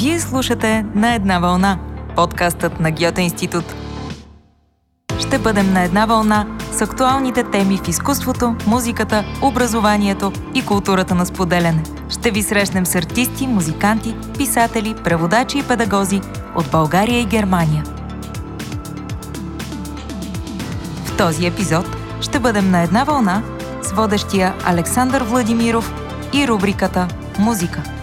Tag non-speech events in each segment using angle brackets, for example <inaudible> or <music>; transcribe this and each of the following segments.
Вие слушате На една вълна, подкастът на Гьоте институт. Ще бъдем на една вълна с актуалните теми в изкуството, музиката, образованието и културата на споделяне. Ще ви срещнем с артисти, музиканти, писатели, преводачи и педагози от България и Германия. В този епизод ще бъдем на една вълна с водещия Александър Владимиров и рубриката Музика.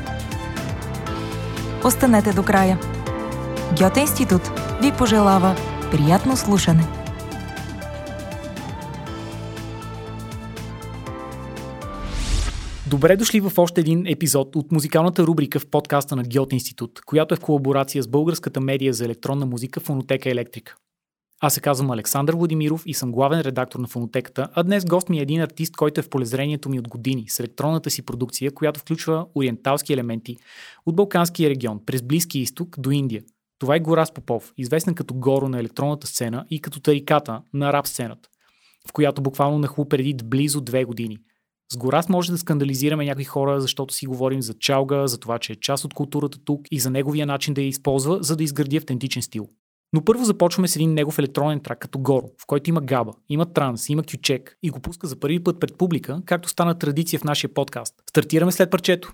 Останете до края. Гьоте институт ви пожелава приятно слушане. Добре дошли в още един епизод от музикалната рубрика в подкаста на Гьот Институт, която е в колаборация с българската медия за електронна музика Фонотека Електрика. Аз се казвам Александър Владимиров и съм главен редактор на Фонотеката, а днес гост ми е един артист, който е в полезрението ми от години с електронната си продукция, която включва ориенталски елементи от Балканския регион, през Близки изток до Индия. Това е Горас Попов, известен като Горо на електронната сцена и като тариката на рап сцената, в която буквално нахлу преди близо две години – с Горас може да скандализираме някои хора, защото си говорим за чалга, за това, че е част от културата тук и за неговия начин да я използва, за да изгради автентичен стил. Но първо започваме с един негов електронен трак като Горо, в който има габа, има транс, има кючек и го пуска за първи път пред публика, както стана традиция в нашия подкаст. Стартираме след парчето.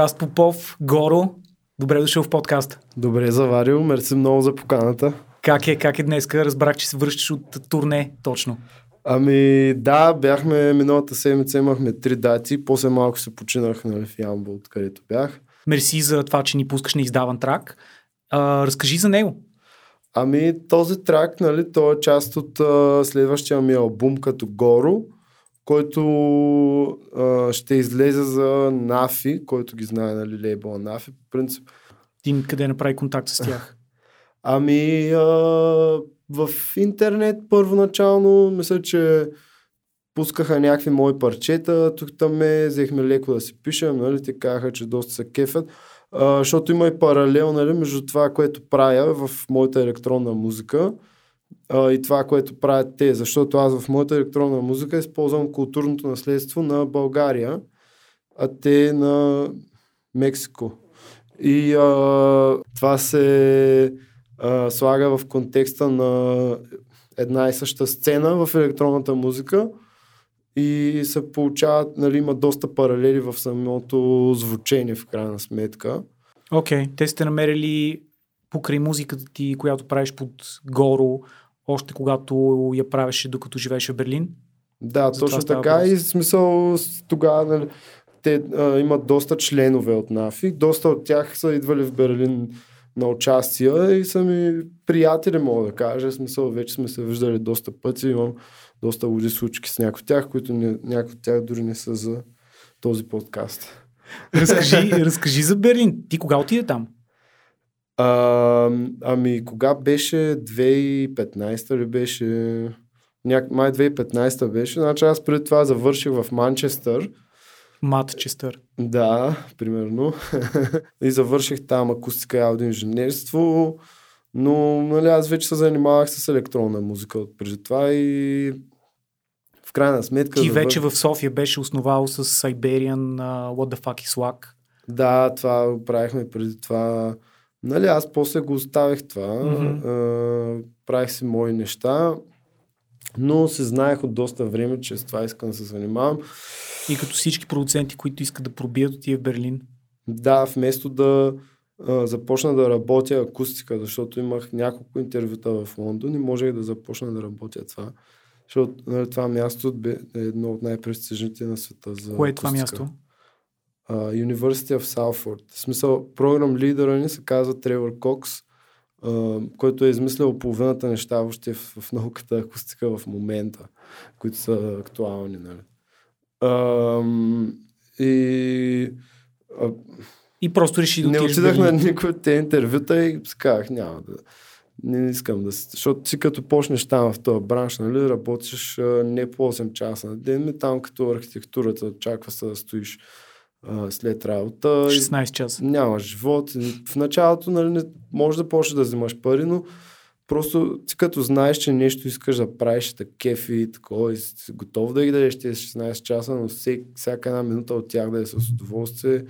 Горас Попов, Горо. Добре дошъл в подкаста. Добре заварил, мерси много за поканата. Как е, как е днеска? Разбрах, че се връщаш от турне точно. Ами да, бяхме миналата седмица, имахме три дати, после малко се починах нали, в Ямбол, откъдето бях. Мерси за това, че ни пускаш на издаван трак. А, разкажи за него. Ами този трак, нали, той е част от а, следващия ми албум като Горо, който а, ще излезе за Нафи, който ги знае, нали, лейбъл Нафи, по принцип. Ти къде направи контакт с тях? <laughs> Ами а, в интернет първоначално, мисля, че пускаха някакви мои парчета, тук там ме, взехме леко да си пишем, нали, те казаха, че доста се кефят. А, защото има и паралел нали, между това, което правя в моята електронна музика и това, което правят те. Защото аз в моята електронна музика използвам културното наследство на България, а те на Мексико. И а, това се а, слага в контекста на една и съща сцена в електронната музика и се получават, нали, има доста паралели в самото звучение в крайна сметка. Окей, okay. те сте намерили покрай музиката ти, която правиш под Горо, още когато я правеше докато живееше в Берлин? Да, За точно така въпрос. и смисъл тогава нали, те а, имат доста членове от НАФИ, доста от тях са идвали в Берлин на участия и са ми приятели, мога да кажа. Смисъл, вече сме се виждали доста пъти, имам доста луди случки с някои от тях, които не, някои от тях дори не са за този подкаст. Разкажи, <laughs> разкажи за Берлин. Ти кога отиде там? А, ами, кога беше 2015 ли беше? Няк... Май 2015 беше. Значи аз преди това завърших в Манчестър. Матчестър. Да, примерно. <laughs> и завърших там акустика и аудиоинженерство. Но нали, аз вече се занимавах с електронна музика от преди това и в крайна сметка... Ти завър... вече в София беше основал с Siberian uh, What the fuck is Slack. Да, това правихме преди това. Нали, аз после го оставих това. Mm-hmm. Uh, правих си мои неща, но се знаех от доста време, че с това искам да се занимавам. И като всички продуценти, които искат да пробият от тия в Берлин. Да, вместо да а, започна да работя акустика, защото имах няколко интервюта в Лондон и можех да започна да работя това. Защото нали, това място е едно от най-престижните на света за Кое е това място? Uh, University of Salford. В смисъл, програм лидера ни се казва Тревор Кокс, uh, който е измислил половината неща въобще в, в науката акустика в момента, които са актуални. Нали. Uh, и uh, и просто реши да Не отидах на никой от тези интервюта и казах, няма да не искам да. Защото си като почнеш там в този бранш, нали, работиш не по 8 часа на ден, ми там като архитектурата очаква се да стоиш а, след работа. 16 часа. Нямаш живот. В началото нали, не, може да почнеш да взимаш пари, но просто ти като знаеш, че нещо искаш да правиш, така кефи и такова, и си готов да ги дадеш тези 16 часа, но всек, всяка една минута от тях да е с удоволствие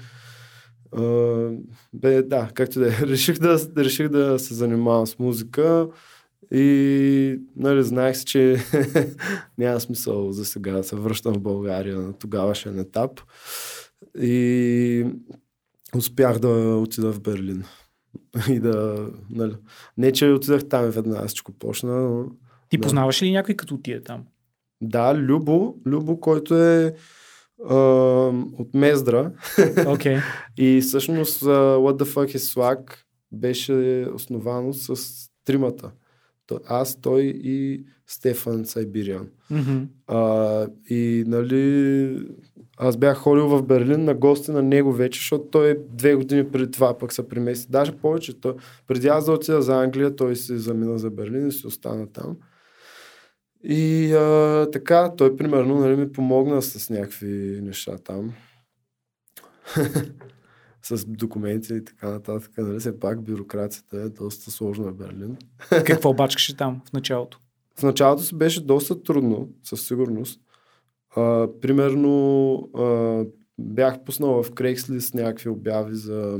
Uh, бе, да, както да е. <laughs> Реших да, реших да се занимавам с музика и нали, знаех си, че <laughs> няма смисъл за сега да се връщам в България на тогавашен етап. И успях да отида в Берлин. <laughs> И да, нали, не че отидах там веднага всичко почна, но... Ти да. познаваш ли някой като отиде там? Да, Любо, Любо, който е от Мездра. <laughs> Okay. и всъщност uh, What the fuck is Slack беше основано с тримата. Аз, той и Стефан Сайбириан. Mm-hmm. Uh, и нали, аз бях ходил в Берлин на гости на него вече, защото той две години преди това пък се премести. Даже повече. Той, преди аз да отида за Англия, той се замина за Берлин и се остана там. И а, така, той примерно нали, ми помогна с някакви неща там. <laughs> с документи и така нататък. Нали, все пак бюрокрацията е доста сложна в Берлин. Какво бачкаше там в началото? <laughs> В началото си беше доста трудно, със сигурност. Примерно а, бях пуснал в Craigslist някакви обяви за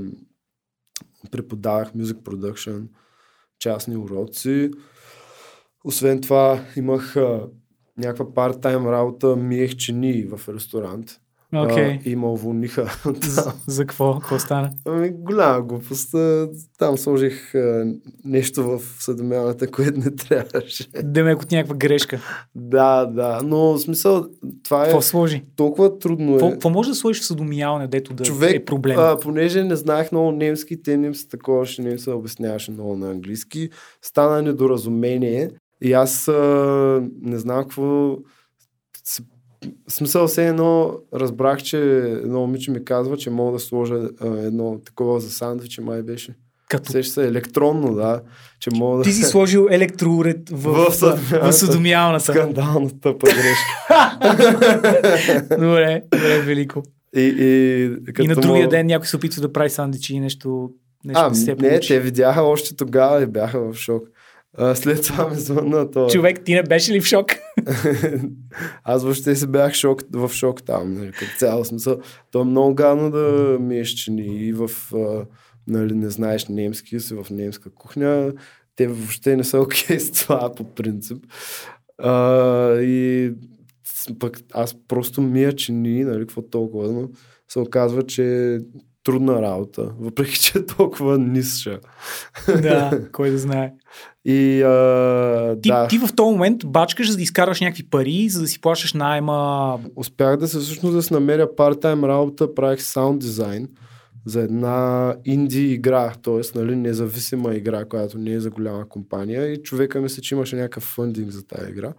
преподавах Music Production, частни уроци. Освен това, имах а, някаква парт-тайм работа, миех чини в ресторант. Окей. а, и ме уволниха. <laughs> За, за какво? Какво стана? Ами, голяма глупост. Там сложих а, нещо в съдомяната, което не трябваше. Демек от някаква грешка. Да, да, но в смисъл, това е Какво сложи? толкова трудно е. какво може да сложиш в съдомияване, дето да Човек, е проблем? а, понеже не знаех много немски, те немци такова ще не се обясняваше много на английски, стана недоразумение и аз а, не знам какво... смисъл все едно разбрах, че едно момиче ми казва, че мога да сложа а, едно такова за сандвичи, май беше. Като Сеща се електронно, да. Че мога да... ти си сложил електроуред в, В в, съдомиявната. Скандално тъпа грешка. <laughs> добре, добре, велико. И, и, И на другия мога- ден някой се опитва да прави сандвичи и нещо, нещо А, не се не, получи. те видяха още тогава и бяха в шок. А, след това ми звънна то. Човек, ти не беше ли в шок? <laughs> Аз въобще си бях шок, в шок там, нали, като цяло смисъл. То е много гадно да миеш чини и в, а, нали, не знаеш немски, си в немска кухня. Те въобще не са окей с това по принцип. А, и пък аз просто мия чини, нали, какво толкова, но се оказва, че е трудна работа, въпреки че е толкова нисша. да, <laughs> кой да знае. И а, Ти, да, ти в този момент бачкаш, за да изкарваш някакви пари, за да си плащаш найема. успях да се всъщност да си намеря part-time работа, правих саунд дизайн за една инди игра, т.е. Нали, независима игра, която не е за голяма компания и човека мисля, че имаше някакъв фъндинг за тази игра.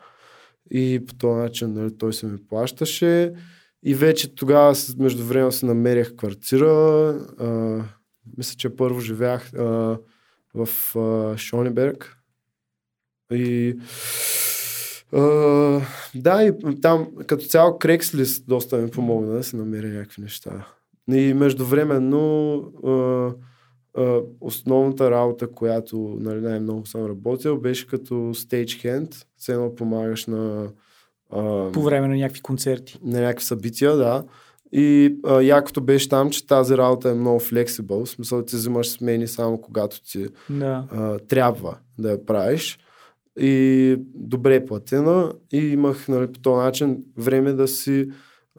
И по този начин нали, той се ми плащаше. И вече тогава с- междувременно се намерях квартира. А, мисля, че първо живях а, в а, Шонеберг. И а, да, и там като цяло Craigslist доста ми помогна да се намеря някакви неща. И междувременно а, а, основната работа, която нали, най-много съм работил, беше като stagehand. Все едно помагаш на, а, по време на някакви концерти. на някакви събития, да. И а, якото беше там, че тази работа е много флексибъл. В смисъл, ти взимаш смени само когато ти Да. а, трябва да я правиш. И добре платена. И имах нали, по този начин време да си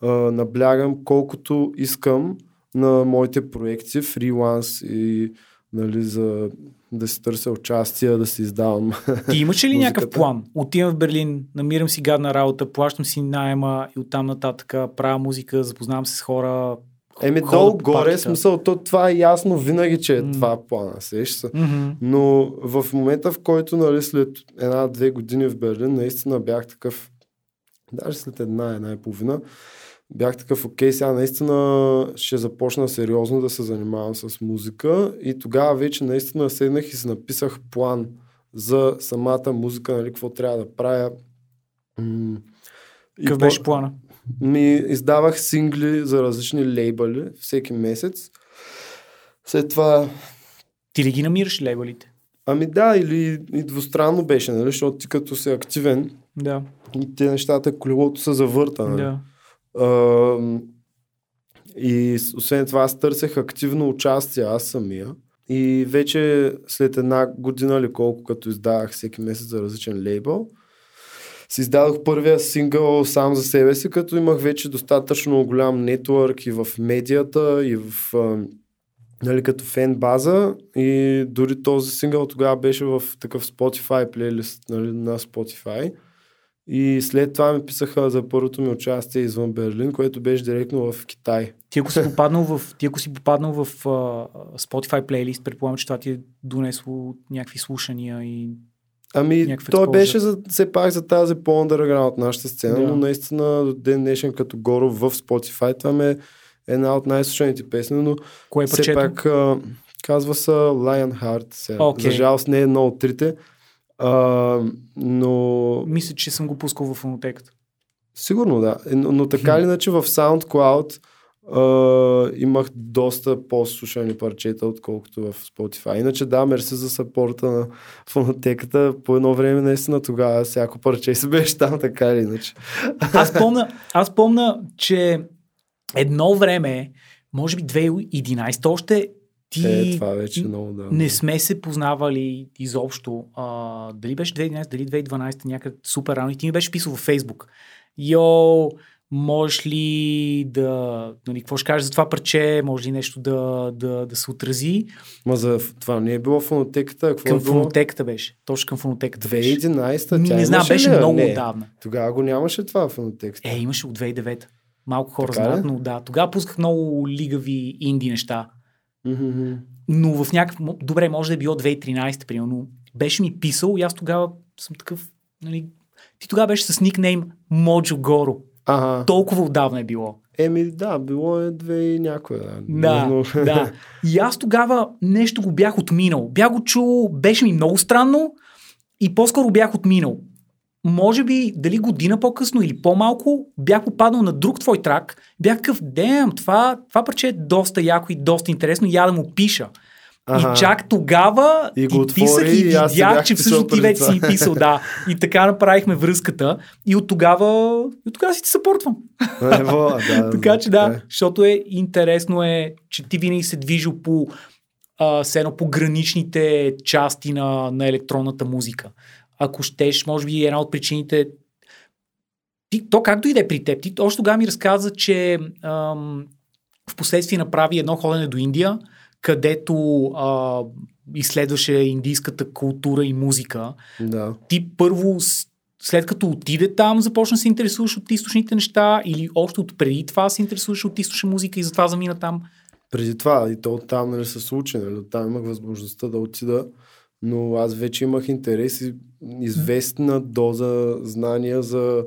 а, наблягам колкото искам на моите проекти, фриланс и нали, за да си търся участия, да си издавам. Ти имаш ли <laughs> някакъв план? Отивам в Берлин, намирам си гадна работа, плащам си найема и оттам нататък правя музика, запознавам се с хора. Еми Хода долу по горе, партията. смисъл, то това е ясно винаги, че е М. това плана, сеш се. Мгм. Но в момента, в който нали, след една-две години в Берлин, наистина бях такъв, даже след една, една и половина, бях такъв, окей, сега наистина ще започна сериозно да се занимавам с музика и тогава вече наистина седнах и си написах план за самата музика, нали, какво трябва да правя. Какъв по- беше плана? ми издавах сингли за различни лейбъли всеки месец. След това Ти ли ги намираш лейбълите? Ами да, или и двустранно беше, нали? защото ти като си активен Да, и те нещата, колелото се завърта. Нали? да. И освен това аз търсех активно участие аз самия. И вече след една година или колко, като издавах всеки месец за различен лейбъл, си издадох първия сингъл сам за себе си, като имах вече достатъчно голям нетворк и в медията, и в нали, като фен база. И дори този сингъл тогава беше в такъв Spotify плейлист нали, на Spotify. И след това ми писаха за първото ми участие извън Берлин, което беше директно в Китай. Ти ако си попаднал в, ти ако си попаднал в uh, Spotify плейлист, предполагам, че това ти е донесло някакви слушания и Ами, експоза. беше за, все пак за тази по-underground от нашата сцена, Да. но наистина до ден днешен като Горо в Spotify, това ми е една от най-слушаните песни, но кое е все пак а, казва се Lionheart. Сега. Окей. За жалост не е едно от трите, а, но Мисля, че съм го пускал в фонотеката. Сигурно да. Е, Но, но така или иначе в SoundCloud а, имах доста по-слушани парчета, отколкото в Spotify. Иначе да, мерси за сапорта на фонотеката. По едно време наистина тогава всяко парче си беше там, така или иначе. Аз помня, аз помня, че едно време, може би 2011 още, ти Е, това вече е много да. не сме се познавали изобщо. А, дали беше 2011, дали 2012, някъде супер рано. И ти ми беше писал във Фейсбук. Йо, можеш ли да, нали, какво ще кажеш за това парче, може ли нещо да, да, да се отрази? Ма за това не е било фонотеката, какво Към е било? фонотеката беше, точно към фонотеката беше. 2011-та, Ми, не знам, беше ли, много не. отдавна. Тогава го нямаше това фонотекста. Е, имаше от 2009. Малко хора Така знаят, но да. Тогава пусках много лигави инди неща. Но в някакъв... Добре, може да е било 2013, примерно. Беше ми писал и аз тогава съм такъв... Нали... Ти тогава беше с никнейм Моджо Горо. Ага. Толкова отдавна е било. Еми, да, било е две и някоя. Да, Да, <laughs> да. И аз тогава нещо го бях отминал. Бях го чул, беше ми много странно и по-скоро бях отминал. Може би дали година по-късно или по-малко бях попаднал на друг твой трак. Бях такъв, дем, това, това парче е доста яко и доста интересно, я да му пиша. Ага. И чак тогава И ти писах отвори и и видях, че всъщност ти вече си писал, да. И така направихме връзката. И от тогава, и от тогава си ти съпортвам. Ево, да, <laughs> Така че да, е. защото е интересно е, че ти винаги се движил по все едно по граничните части на, на електронната музика. Ако щеш, може би една от причините ти, то как дойде при теб? Ти още тогава ми разказа, че ам, в последствие направи едно ходене до Индия, където а, изследваше индийската култура и музика. Да. Ти първо, след като отиде там, започна се интересуваш от източните неща или още от преди това се интересуваш от източна музика и затова замина там? Преди това, и то оттам нали, се случи, нали, оттам имах възможността да отида, но аз вече имах интерес и известна доза знания за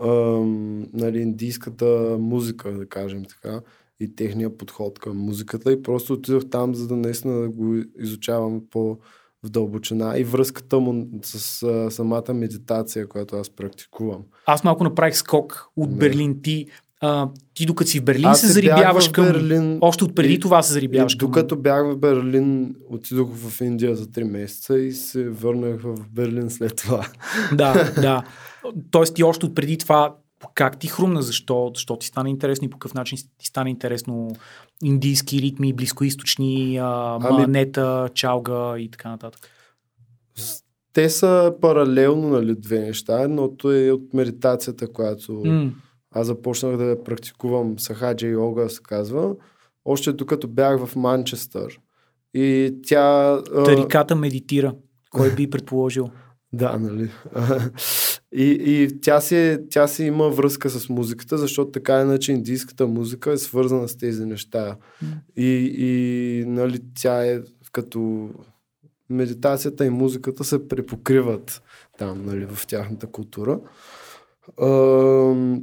ам, нали, индийската музика, да кажем така, и техния подход към музиката и просто отидох там, за да наистина да го изучавам по в дълбочина и връзката му с а, самата медитация, която аз практикувам. Аз малко направих скок от Не. Берлин. Ти, а, ти докато си в Берлин аз се зарибяваш към... Берлин Още от преди и- това се зарибяваш И към... докато бях в Берлин, отидох в Индия за 3 месеца и се върнах в Берлин след това. Да, <laughs> да. Тоест ти още от преди това как ти хрумна, защо, защо ти стана интересно и по какъв начин ти стана интересно индийски ритми, близкоисточни, а, Ами- манета, чалга и така нататък. Те са паралелно нали, две неща. Едното е от медитацията, която М, аз започнах да практикувам сахаджа йога, се казва, още докато бях в Манчестър. И тя... Тариката медитира. Кой би предположил? <laughs> Да, нали. <laughs> и, и тя, си, тя си има връзка с музиката, защото така иначе индийската музика е свързана с тези неща. И, и нали, тя е като медитацията и музиката се препокриват там, нали, в тяхната култура. Ам,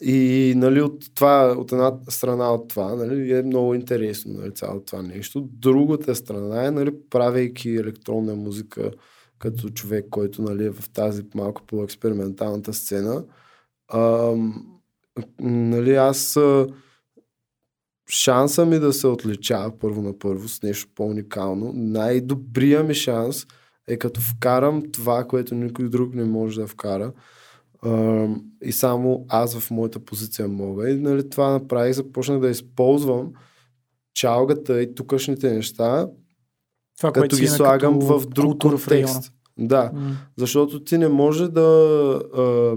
и нали, от, това, от една страна от това нали, е много интересно нали, цялото това нещо. Другата страна е, нали, правейки електронна музика като човек, който нали, е в тази малко по-експерименталната сцена. Ам, нали, аз а, шанса ми да се отлича първо на първо с нещо по-уникално, най-добрия ми шанс е като вкарам това, което никой друг не може да вкара. И само аз в моята позиция мога. И нали, това направих, започнах да използвам чалгата и тукашните неща, Това, като ги слагам като в друг култура в района. контекст. Да, М. защото ти не може да а,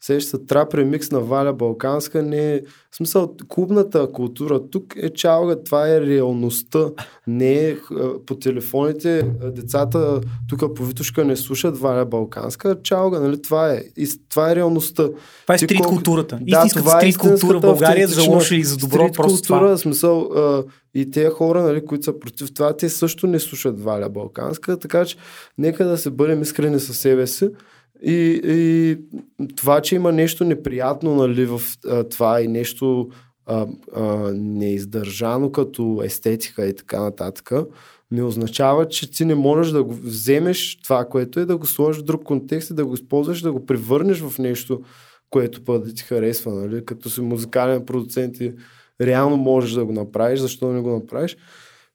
сеща се трап ремикс на Валя Балканска, не е... В смисъл, клубната култура тук е чалга, това е реалността. Не е по телефоните, децата тук по Витушка не слушат Валя Балканска, чалга, нали, това е. И това е реалността. Това е Ти стрит колко- културата. Да, Истинската това е стрит култура в България, за автентична лошо или за добро, стрит просто култура, това. смисъл, а, и тези хора, нали, които са против това, те също не слушат Валя Балканска, така че нека да се бъдем искрени със себе си. И, и това, че има нещо неприятно нали, в а, това и нещо а, а, неиздържано като естетика и така нататък, не означава, че ти не можеш да го вземеш това, което е, да го сложиш в друг контекст и да го използваш, да го превърнеш в нещо, което пък да ти харесва. Нали? Като си музикален продуцент и реално можеш да го направиш, защо не го направиш.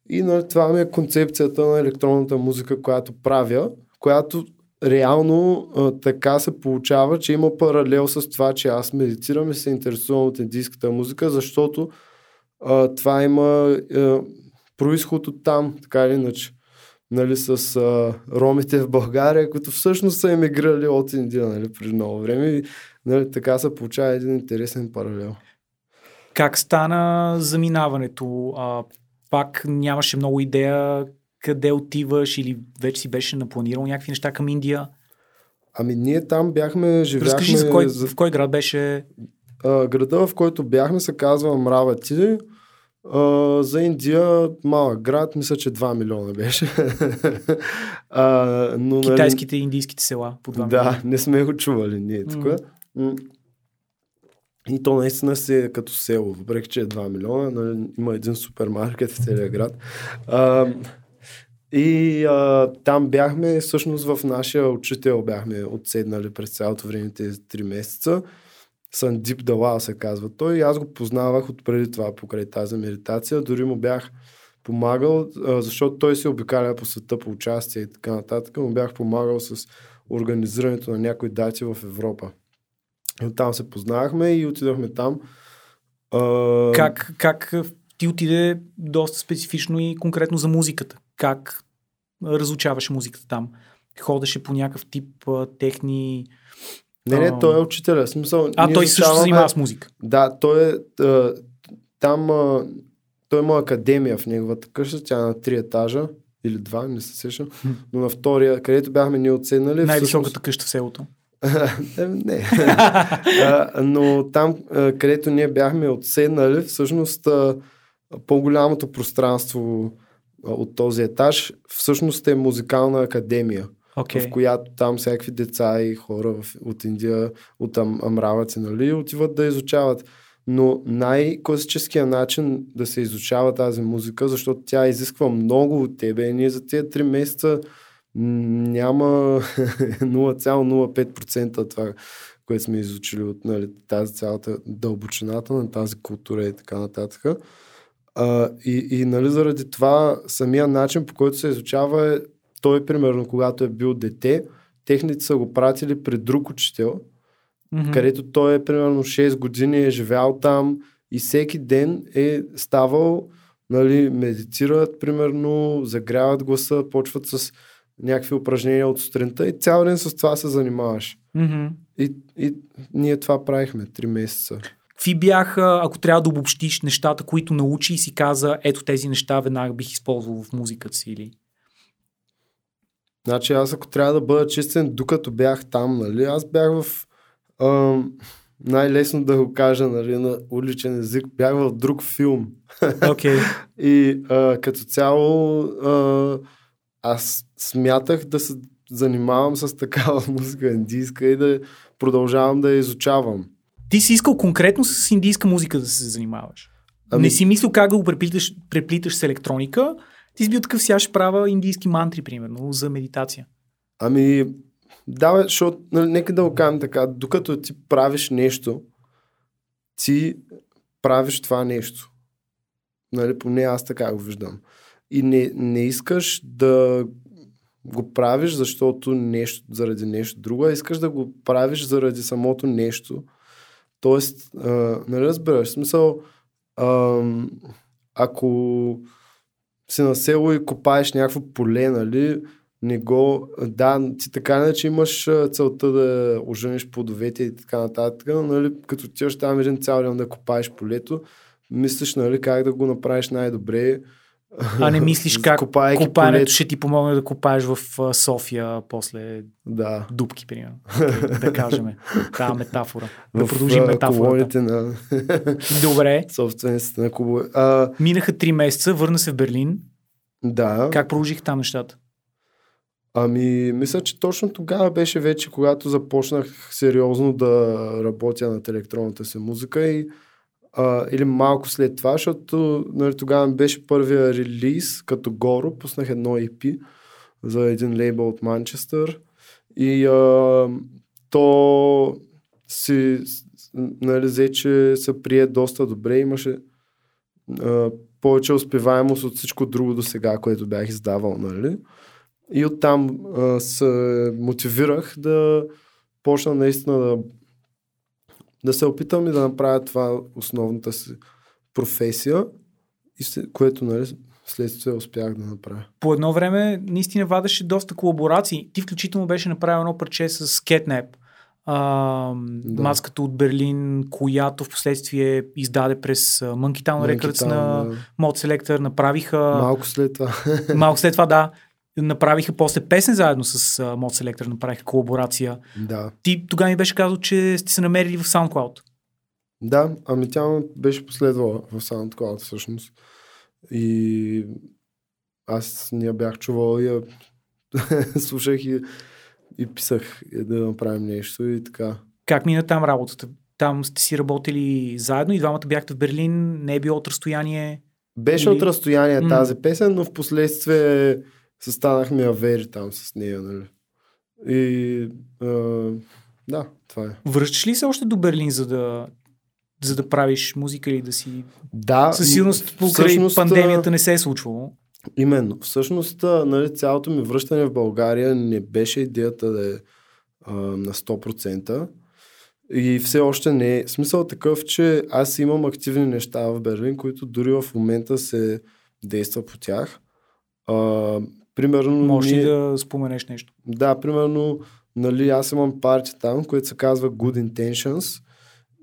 И нали, това ми е концепцията на електронната музика, която правя, която реално а, така се получава, че има паралел с това, че аз медитирам и се интересувам от индийската музика, защото а, това има а, происход от там, така или иначе. нали, с а, ромите в България, които всъщност са емиграли от Индия нали, преди много време. И, нали, така се получава един интересен паралел. Как стана заминаването? А, пак нямаше много идея къде отиваш или вече си беше напланирал някакви неща към Индия? Ами ние там бяхме, живяхме... Разкажи за кой, в кой град беше? А, града, в който бяхме, се казва Мравати. А, за Индия малък град, мисля, че 2 милиона беше. <laughs> а, но, нали, Китайските и индийските села по 2 да, милиона. Да, не сме го чували ние тук. Mm. И то наистина си е като село, въпреки че е 2 милиона, нали, има един супермаркет в целия град. А, и а, там бяхме, всъщност в нашия учител бяхме отседнали през цялото време тези 3 месеца. Сандип Дала се казва той. И аз го познавах от преди това покрай тази медитация. Дори му бях помагал, а, защото той се обикаля по света по участие и така нататък. Му бях помагал с организирането на някои дати в Европа. И оттам се познавахме и отидохме там. А... Как, как ти отиде доста специфично и конкретно за музиката? Как разучаваше музиката там? Ходеше по някакъв тип а, техни не, не, той е учителя. Смисъл, а, той също се занимава с музика. Да, той е там, той има академия в неговата къща, тя е на три етажа или два, не се сещам, но на втория, където бяхме ние отседнали. Най-високата всъщност... къща в селото. <laughs> не. а, но там, където ние бяхме отседнали, всъщност по-голямото пространство от този етаж всъщност е музикална академия okay. в която там всякакви деца и хора от Индия, от Ам, Амраваци, нали, отиват да изучават. Но най-класическия начин да се изучава тази музика, защото тя изисква много от тебе. И ние за тези три месеца няма <laughs> 0,05% от това, което сме изучили от нали, тази цялата дълбочината на тази култура и така нататък. А, и, и нали, заради това самия начин, по който се изучава е той, примерно, когато е бил дете, техните са го пратили при друг учител, mm-hmm. където той е примерно 6 години, е живял там и всеки ден е ставал, нали, медитират, примерно, загряват гласа, почват с някакви упражнения от сутринта и цял ден с това се занимаваш. Mm-hmm. И, и ние това правихме 3 месеца. Какви бяха, ако трябва да обобщиш нещата, които научи и си каза, ето тези неща веднага бих използвал в музиката си или? Значи аз ако трябва да бъда честен, докато бях там, нали, аз бях в ам, най-лесно да го кажа нали, на уличен език, бях в друг филм. Okay. <laughs> и а, като цяло а, аз смятах да се занимавам с такава <laughs> музика индийска и да продължавам да я изучавам. Ти си искал конкретно с индийска музика да се занимаваш? Ами... Не си мислил как да го преплиташ, преплиташ с електроника, ти си бил такъв, сега ще правя индийски мантри, примерно, за медитация. Ами, да, защото, нали, нека да го кажем така, докато ти правиш нещо, ти правиш това нещо. Нали, поне аз така го виждам. И не, не искаш да го правиш, защото нещо, заради нещо друго, а искаш да го правиш заради самото нещо. Тоест, а, нали разбираш, смисъл, а, ако си на село и копаеш някакво поле, нали, не го... Да, ти така не, че имаш целта да ожениш плодовете и така нататък, нали, като ти там един цял ден да копаеш полето, мислиш, нали, как да го направиш най-добре. А не мислиш как копаенето полето. ще ти помогне да копаеш в София после да. дубки, примерно. да кажем. Тази метафора. Да продължим метафората. на... <laughs> Добре. Собствениците на клубове. А... Минаха три месеца, върна се в Берлин. Да. Как продължих там нещата? Ами, мисля, че точно тогава беше вече, когато започнах сериозно да работя над електронната си музика и а, или малко след това, защото нали, тогава беше първия релиз като Горо, пуснах едно EP за един лейбъл от Манчестър и а, то си нали, взе, че се прие доста добре, имаше а, повече успеваемост от всичко друго до сега, което бях издавал, нали? И оттам а, се мотивирах да почна наистина да, да се опитам и да направя това основната си професия, което нали, Вследствие успях да направя. По едно време наистина вадеше доста колаборации. Ти включително беше направил едно парче с Catnap. А, Да. Маската от Берлин, която в последствие издаде през Monkey Town Monkey Records Town, на да. Mod Selector. Направиха... Малко след това. Малко след това, да. Направиха после песен заедно с а, Mod Selector, направиха колаборация. да. Ти тогава ми беше казал, че сте се намерили в SoundCloud. Да, ами тя беше последвала в SoundCloud всъщност. И аз не я бях чувал и я <laughs> слушах и, и писах и да направим нещо и така. Как мина там работата? Там сте си работили заедно и двамата бяхте в Берлин, не е било от разстояние. Беше Или- от разстояние тази песен, но в последствие се станахме авери там с нея, нали. И а, да, това е. Връщаш ли се още до Берлин, за да, за да правиш музика или да си... Да, Със сигурност покрай всъщност, пандемията не се е случвало. Именно. Всъщност, нали, цялото ми връщане в България не беше идеята да е а, на 100%. И все още не е. Смисъл такъв, че аз имам активни неща в Берлин, които дори в момента се действа по тях. А, примерно... Може ние- да споменеш нещо? Да, примерно, нали, аз имам парти там, което се казва Good Intentions.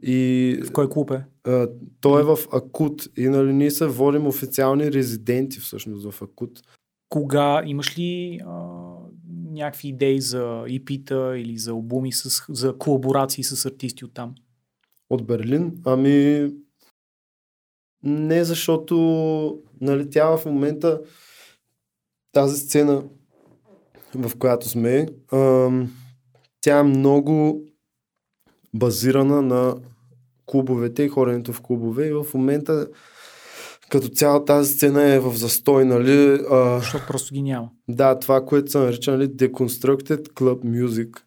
И В кой клуб е? а, той е в Акут. И нали, ние се водим официални резиденти всъщност в Акут. Кога имаш ли а, някакви идеи за EP-та или за албуми, с, за колаборации с артисти от там? От Берлин? Ами, не защото, нали, тя в момента, тази сцена, в която сме, ам, тя е много базирана на клубовете и ходенето в клубове и в момента като цяло тази сцена е в застой, нали, а, Защото просто ги няма. да, това, което са наричали Deconstructed Club Music,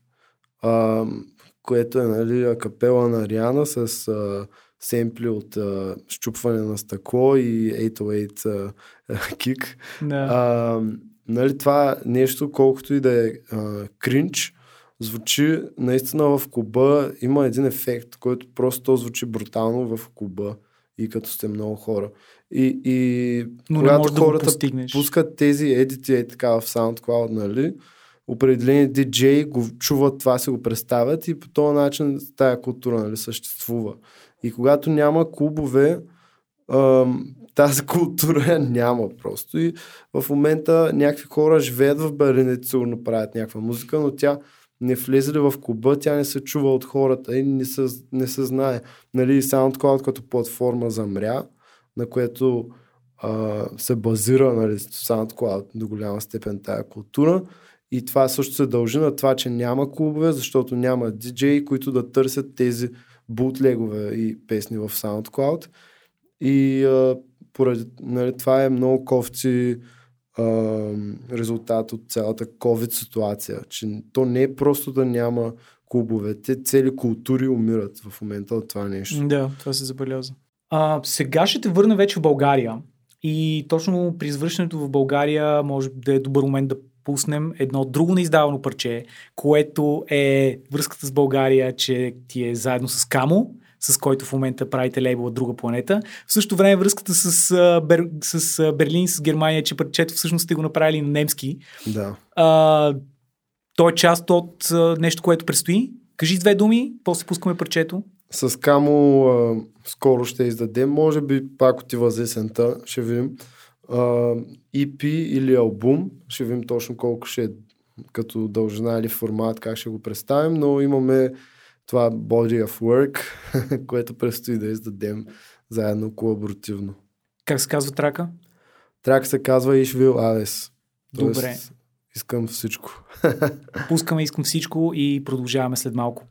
а, което е нали, акапела на Риана с а, семпли от а, щупване на стъкло и 808 а, а, <laughs> кик. Да. А, нали, това нещо, колкото и да е а, кринч, звучи наистина в клуба, има един ефект, който просто то звучи брутално в клуба и като сте много хора. И, и Но когато да хората постигнеш. пускат тези едити е така в SoundCloud, нали? Определени диджеи го чуват това, си го представят и по този начин тая култура нали, съществува. И когато няма клубове, ам, тази култура няма просто. И в момента някакви хора живеят в и сигурно правят някаква музика, но тя не влезе в клуба, тя не се чува от хората и не се, не се знае. Нали, SoundCloud като платформа замря, на което а, се базира нали, SoundCloud до голяма степен тая култура. И това също се дължи на това, че няма клубове, защото няма диджеи, които да търсят тези бутлегове и песни в SoundCloud. И а, поради нали, това е много кофти а, резултат от цялата COVID ситуация. Че то не е просто да няма клубове. Те цели култури умират в момента от това нещо. Да, това се забеляза. А, сега ще те върна вече в България. И точно при извършването в България може да е добър момент да пуснем едно друго неиздавано парче, което е връзката с България, че ти е заедно с Камо, с който в момента правите лейбъл Друга планета. В същото време връзката с, Бер, с Берлин, с Германия, че парчето всъщност сте го направили на немски. Да. А, то е част от а, нещо, което предстои. Кажи две думи, после пускаме парчето. С Камо а, скоро ще издадем, може би пак отива за есента, ще видим. А, EP или албум, ще видим точно колко ще е като дължина или формат, как ще го представим, но имаме това Body of Work, <laughs> което предстои да издадем заедно колаборативно. Как се казва трака? Трак се казва Ишвил Алес. Добре. Искам всичко. <laughs> Пускаме Искам всичко и продължаваме след малко.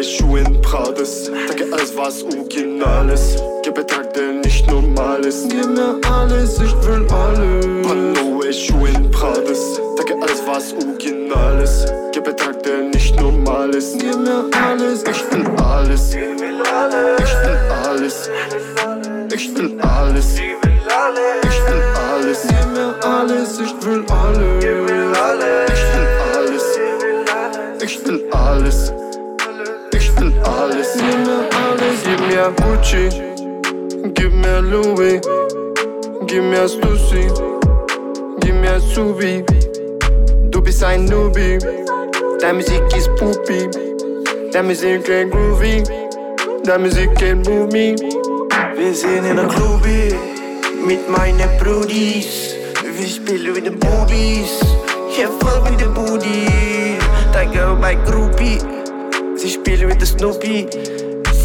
Panoe, Schuhen, Prades Danke, alles was Originales Gib betragte nicht Normales Gib mir alles, ich will alles. Panoe, Schuhen, Prades Danke, alles was Originales Gib betragte nicht Normales Gib mir alles, Ich will alles Ich will alles Ich will alles Ich will alles gib mir alles, ich will alles. Ich will alles Ich me a Gucci, give me a Louis, give me a Stussy, give me a Subi. Doobie sign newbie, that music is poopy, that music ain't groovy, that music can't move me. Wir sind in der Klube mit meinen Brudis, wir spielen mit den Bubis, hier voll mit dem Booty. Da girl, my Groupie, sie spielen mit der Snoopy.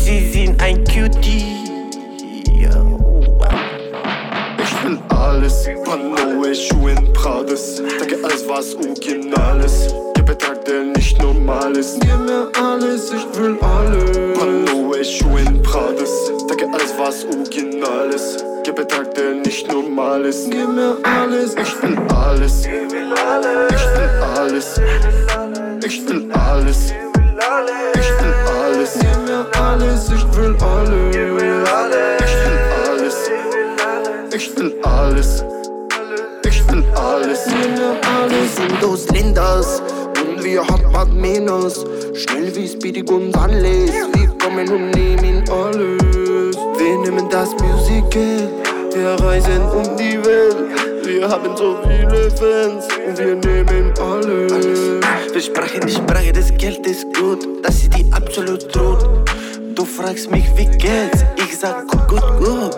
Sie sind ein Cutie. Ich will alles, Panoe, Schuhen, Prades. Danke, alles was Originales Ihr Betrag, der nicht normal ist. Gib mir alles, ich will alles. Panoe, Schuhen, Prades. Danke, alles was Originales Ihr Betrag, der nicht normal ist. Gib mir alles, ich will alles. Ich will alles. Ich will alles. Ich will alles alles dos Linders Und wir haben Minus Schnell wie Speedy Gonzales. Wir kommen und nehmen alles. Wir nehmen das Musical. Wir reisen um die Welt. Wir haben so viele Fans. Und wir nehmen alles. Wir sprechen die Sprache des Geldes gut. Das ist die absolut Truth. Du fragst mich wie geht's? Ich sag gut, gut, gut.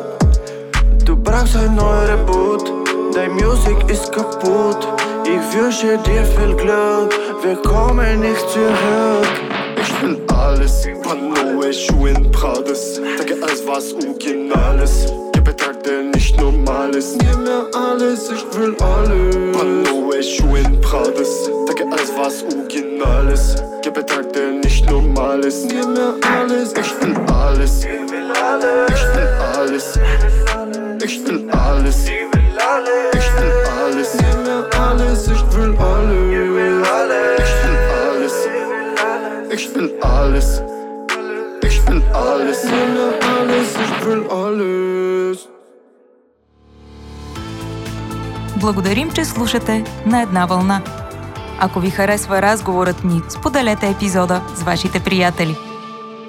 Du brauchst ein neuer Reboot, dein Musik ist kaputt. Ich wünsche dir viel Glück, wir kommen nicht zurück. Ich will alles, Panoe, Schuhen, Prades. Danke, alles was Originales. Der nicht normal ist. Gib mir alles, ich will alles. Panoe, Schuhen, Prades. Danke, alles was Originales. Ihr Betrag, der nicht normal ist. Gib mir alles, ich will alles. Ich will alles. Ich will alles. Ich will alles. Ich will alles. Mir alles, ich will alles. Ich will alles. Ich will alles. Ich will alles, ich will alles. Благодарим, че слушате на една вълна. Ако ви харесва разговорът ни, споделете епизода с вашите приятели.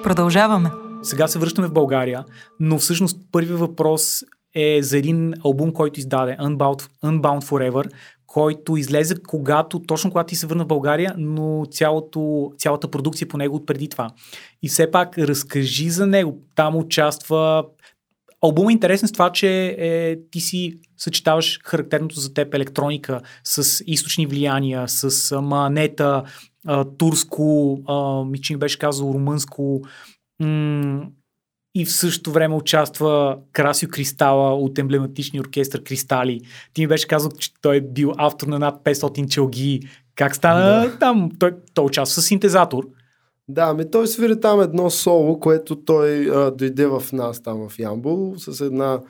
Продължаваме. Сега се връщаме в България, но всъщност първият въпрос е за един албум, който издаде, Unbound, Unbound Forever, който излезе когато, точно когато ти се върна в България, но цялото, цялата продукция по него от преди това. И все пак разкажи за него. Там участва Албумът е интересен с това, че е, ти си съчетаваш характерното за теб електроника с източни влияния, с манета, турско, а, ми че беше казал румънско, м- и в същото време участва Красио Кристала от емблематичния оркестър Кристали. Ти ми беше казал, че той е бил автор на над 500 челги. Как стана Да. там? Той, той участва с синтезатор. Да, ами той свири там едно соло, което той а, дойде в нас там в Ямбол с една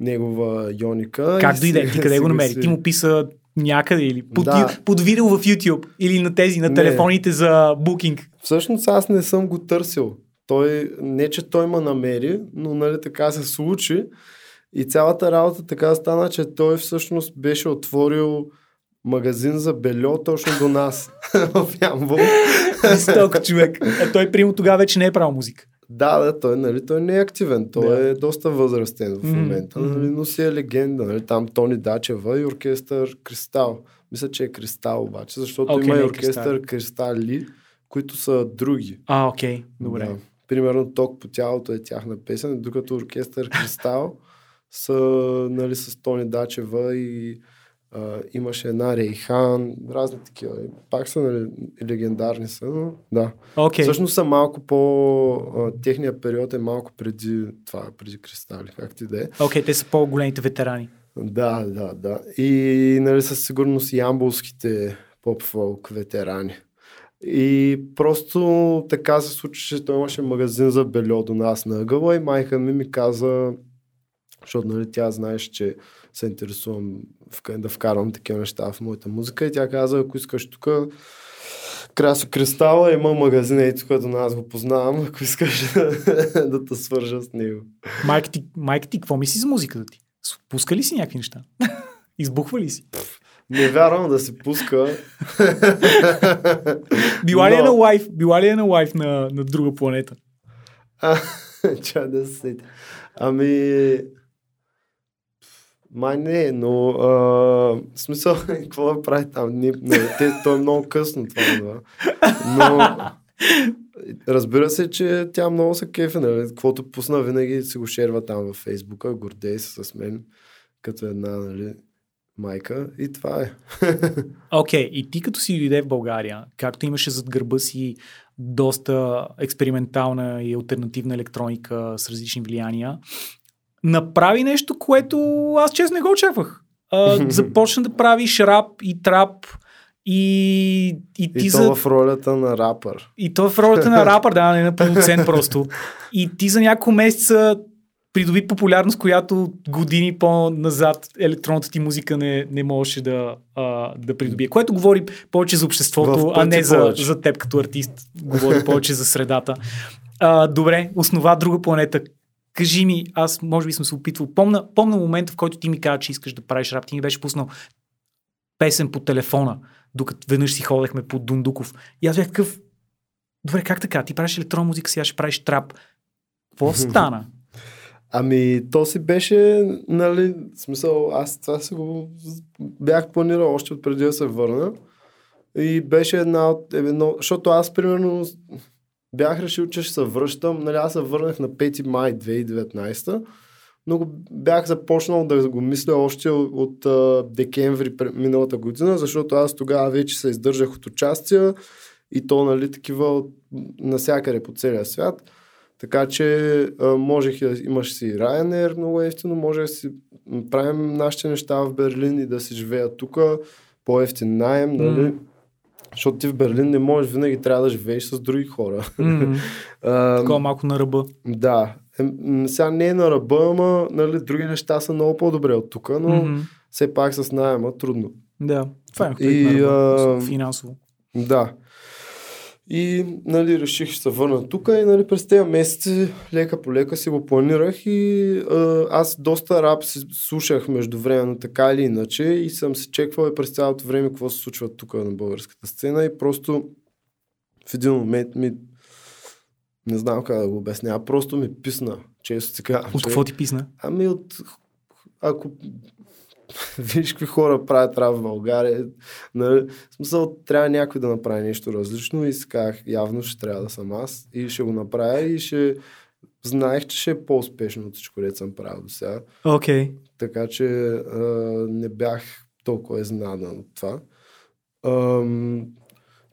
негова йоника. Как дойде? Ти къде го намери? свири. Ти му писа някъде или под, Да. под видео в YouTube или на тези, на Не. телефоните за букинг. Всъщност аз не съм го търсил. Той, не че той ме намери, но нали така се случи. И цялата работа така стана, че той всъщност беше отворил магазин за бельо точно до нас <laughs> в Ямбол. Жесток човек. А той прямо тогава вече не е правил музика. Да, да, той, нали, той не е активен. Той Да. е доста възрастен в момента, мгм. нали, но си е легенда. Нали, там Тони Дачева и оркестър Кристал. Мисля, че е Кристал обаче, защото Окей, има и е оркестър Кристали, които са други. А, окей. Добре. Да. Примерно Ток по тялото е тяхна песен, докато оркестър Кристал са нали, с Тони Дачева и а, имаше една Рейхан, разни такива. Пак са нали, легендарни са, но да. Окей. Всъщност са малко по... А, техния период е малко преди това, преди Кристали, както и да е. Окей, те са по-големите ветерани. Да, да, да. И нали, със сигурност и амбулските поп-фолк ветерани. И просто така се случи, че той имаше магазин за бельо до нас на ъгъла и майка ми ми каза, защото нали, тя знаеш, че се интересувам да вкарвам такива неща в моята музика и тя каза, ако искаш тук Красо Кристала има магазин, ей тук до нас го познавам, ако искаш <laughs> да те свържа с него. Майка ти, майка ти, какво мисли за музиката ти? Пуска ли си някакви неща? <laughs> Избухва ли си? Не вярвам да се пуска. Била ли е на лайф? Била ли е на лайф на, на друга планета? А, <laughs> Чай да се сетя. Ами... Май не, но... А, в смисъл, <laughs> какво да прави там? Не, не, те, то е много късно това. Да. Но... Разбира се, че тя много се кефе, нали? Каквото пусна, винаги си го шерва там във Фейсбука, гордей се с мен, като една, нали, майка и това е. Окей, okay, и ти като си дойде в България, както имаше зад гърба си доста експериментална и альтернативна електроника с различни влияния, направи нещо, което аз честно не го очаквах. А, <laughs> започна да правиш рап и трап и, и ти и за... в ролята на рапър. И то в ролята на рапър, да, не на продуцент просто. <laughs> И ти за няколко месеца придоби популярност, която години по-назад електронната ти музика не, не можеше да, а, да придобие. Което говори повече за обществото, а не за, за теб като артист. Говори повече за средата. А, добре, основа друга планета. Кажи ми, аз може би съм се опитвал. Помна, помна момента, в който ти ми каза, че искаш да правиш рап. Ти ми беше пуснал песен по телефона, докато веднъж си ходехме по Дундуков. И аз бях такъв, добре, как така? Ти правиш електронна музика, сега ще правиш трап. Какво <laughs> стана? Ами, то си беше, нали, смисъл, аз това си го бях планирал още от преди да се върна. И беше една от, едно, защото аз примерно бях решил, че ще се връщам, нали, аз се върнах на 5 май 2019 но бях започнал да го мисля още от, от а, декември миналата година, защото аз тогава вече се издържах от участия и то, нали, такива насякъде по целия свят. Така че можех да имаш си Ryanair много ефтино, може да си правим нашите неща в Берлин и да си живея тук, по-ефтин найем, нали? Mm. Защото ти в Берлин не можеш, винаги трябва да живееш с други хора. Mm. <laughs> Такова малко на ръба. Да. Сега не е на ръба, ама нали, други неща са много по-добре от тук, но mm-hmm. все пак с найема трудно. Да, това е и, а, финансово. Да. И нали, реших, ще се върна тук и нали, през тези месеци лека по лека си го планирах и а, аз доста рап си слушах междувременно така или иначе и съм се чеквал и през цялото време какво се случва тук на българската сцена и просто в един момент ми не знам как да го обясня, просто ми писна, често казвам. От какво ти писна? Ами от ако <laughs> виж какви хора правят рап в България. Нали? В смисъл, трябва някой да направи нещо различно и си казах, явно ще трябва да съм аз и ще го направя и ще знаех, че ще е по-успешно от всичко, което съм правил до сега. Okay. Така че а, не бях толкова изненадан от това. Ам,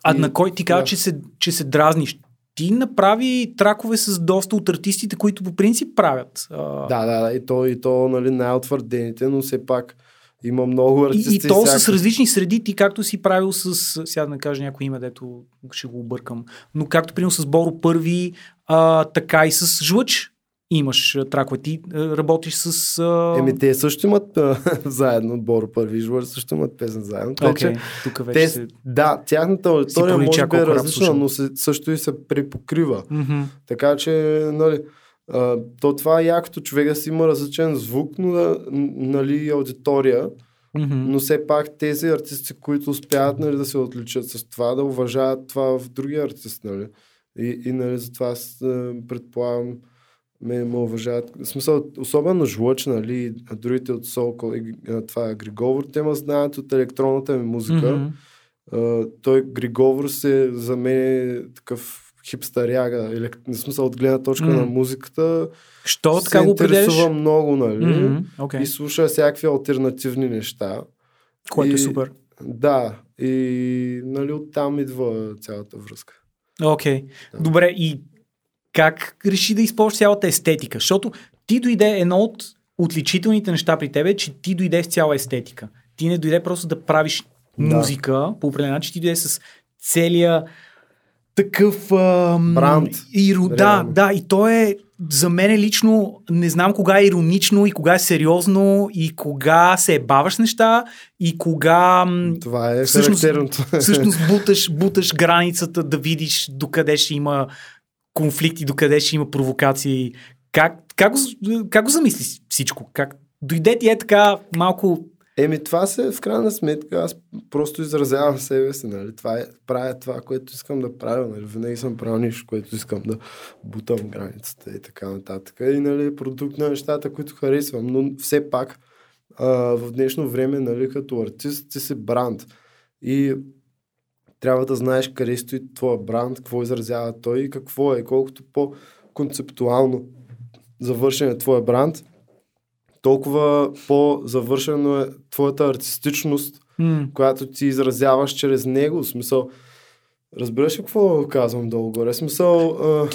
а и, на кой ти каза, да. че, се, че се дразниш? Ти направи тракове с доста от артистите, които по принцип правят. Да, да, да. И то, и то нали, най-утвърдените, но все пак има много артисти. И, и то всяка... с различни среди, ти както си правил с, сега да не кажа някой име, дето ще го объркам, но както примерно с Боро Първи, а, така и с Жлъч имаш тракове. Ти работиш с... А... Еми, те също имат а, <laughs> заедно, Боро Първи Жлъч също имат песен заедно. Okay, че, тук вече те, се... Да, тяхната аудитория може би е различна, но се, също и се припокрива. Mm-hmm. Така че, нали, а, то това е якото човек да си има различен звук, но нали, аудитория. Mm-hmm. Но все пак тези артисти, които успяват нали, да се отличат с това, да уважават това в другия артист. Нали. И, и нали, затова предполагам, ме, ме уважават. В смисъл, особено Жлъч, нали, другите от Солко, това е Григовор, те ме знаят от електронната ми музика. Mm-hmm. Uh, той Григовор се за мен е такъв хипстаряга, или, в смисъл от гледна точка mm. на музиката. Що така го интересува много, нали? Mm-hmm. Okay. И слуша всякакви альтернативни неща. Което е и, е супер. Да, и нали, оттам идва цялата връзка. Окей. Okay. Да. Добре, и как реши да използваш цялата естетика? Защото ти дойде едно от отличителните неща при тебе, че ти дойде с цяла естетика. Ти не дойде просто да правиш да. музика по определен начин, ти дойде с целия такъв... Ам, Бранд. Иро... Да, да, и то е за мен лично не знам кога е иронично и кога е сериозно и кога се баваш неща и кога Това е всъщност, всъщност буташ, буташ границата да видиш докъде ще има конфликти, докъде ще има провокации. Как, как, как го замисли всичко? Как, дойде ти е така малко Еми, това се, в крайна сметка, аз просто изразявам себе си, нали? Това е, правя това, което искам да правя, нали? Винаги съм правил нещо, което искам да бутам границата и така нататък. И, нали, продукт на нещата, които харесвам, но все пак а, в днешно време, нали, като артист, ти си бранд. И трябва да знаеш къде стои твоя бранд, какво изразява той и какво е. Колкото по-концептуално завършен е твоя бранд, толкова по-завършено е твоята артистичност, М. която ти изразяваш чрез него. В смисъл, разбираш ли какво казвам долу-горе? В смисъл, а,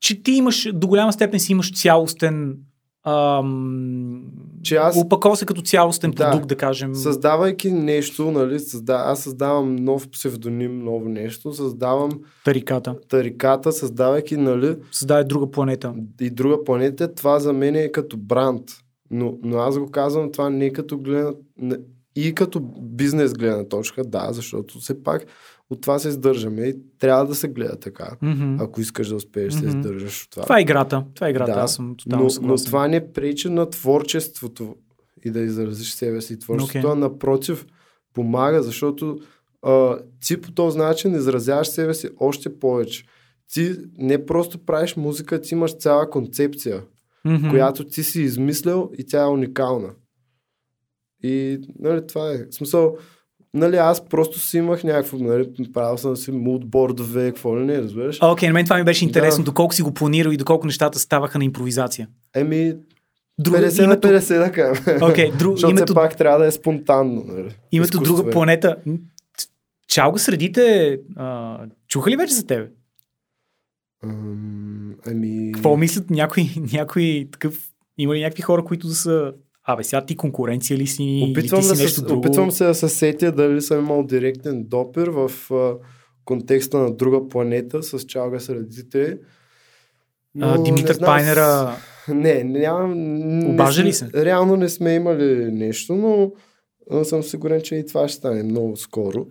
Че ти имаш, до голяма степен си имаш цялостен ам, Че аз- опакова се като цялостен Да. продукт, да кажем. създавайки нещо, нали, създа... аз създавам нов псевдоним, ново нещо, създавам Тариката. тариката, създавайки, нали, Създаде друга планета. и друга планета, това за мен е като бранд. Но, но аз го казвам това не като гледна, и като бизнес гледна точка, да, защото все пак от това се издържаме и трябва да се гледа така. Мгм. Ако искаш да успееш да се издържаш от това. Това е играта. Това е играта. Да, Аз съм тотално но, но това не пречи на творчеството и да изразиш себе си. Творчеството, okay. напротив, помага, защото а, ти по този начин изразяваш себе си още повече. Ти не просто правиш музика, ти имаш цяла концепция, Мгм. която ти си измислял и тя е уникална. И, нали, това е. В смисъл, нали, аз просто си имах някакво, нали, правил съм си мудбордове, какво ли не, разбираш? Окей, на мен това ми беше интересно, Да. доколко си го планирал и доколко нещата ставаха на импровизация. Еми, Друго, 50 името, на 50 да кажем. Окей, друг, Защото името, пак трябва да е спонтанно. Нали? името друга планета. Чалга средите, а, чуха ли вече за тебе? Ам, Ами... Какво мислят някой, някой такъв... Има ли някакви хора, които да са... Абе, сега ти конкуренция ли си? Опитвам, или ти да си нещо се, друго? опитвам се да се сетя дали съм имал директен допир в а, контекста на друга планета с чалга средите. А, Но Димитър не знам, Пайнера... с- Не, нямам... сме- ли се? Реално не сме имали нещо, но а, съм сигурен, че и това ще стане много скоро.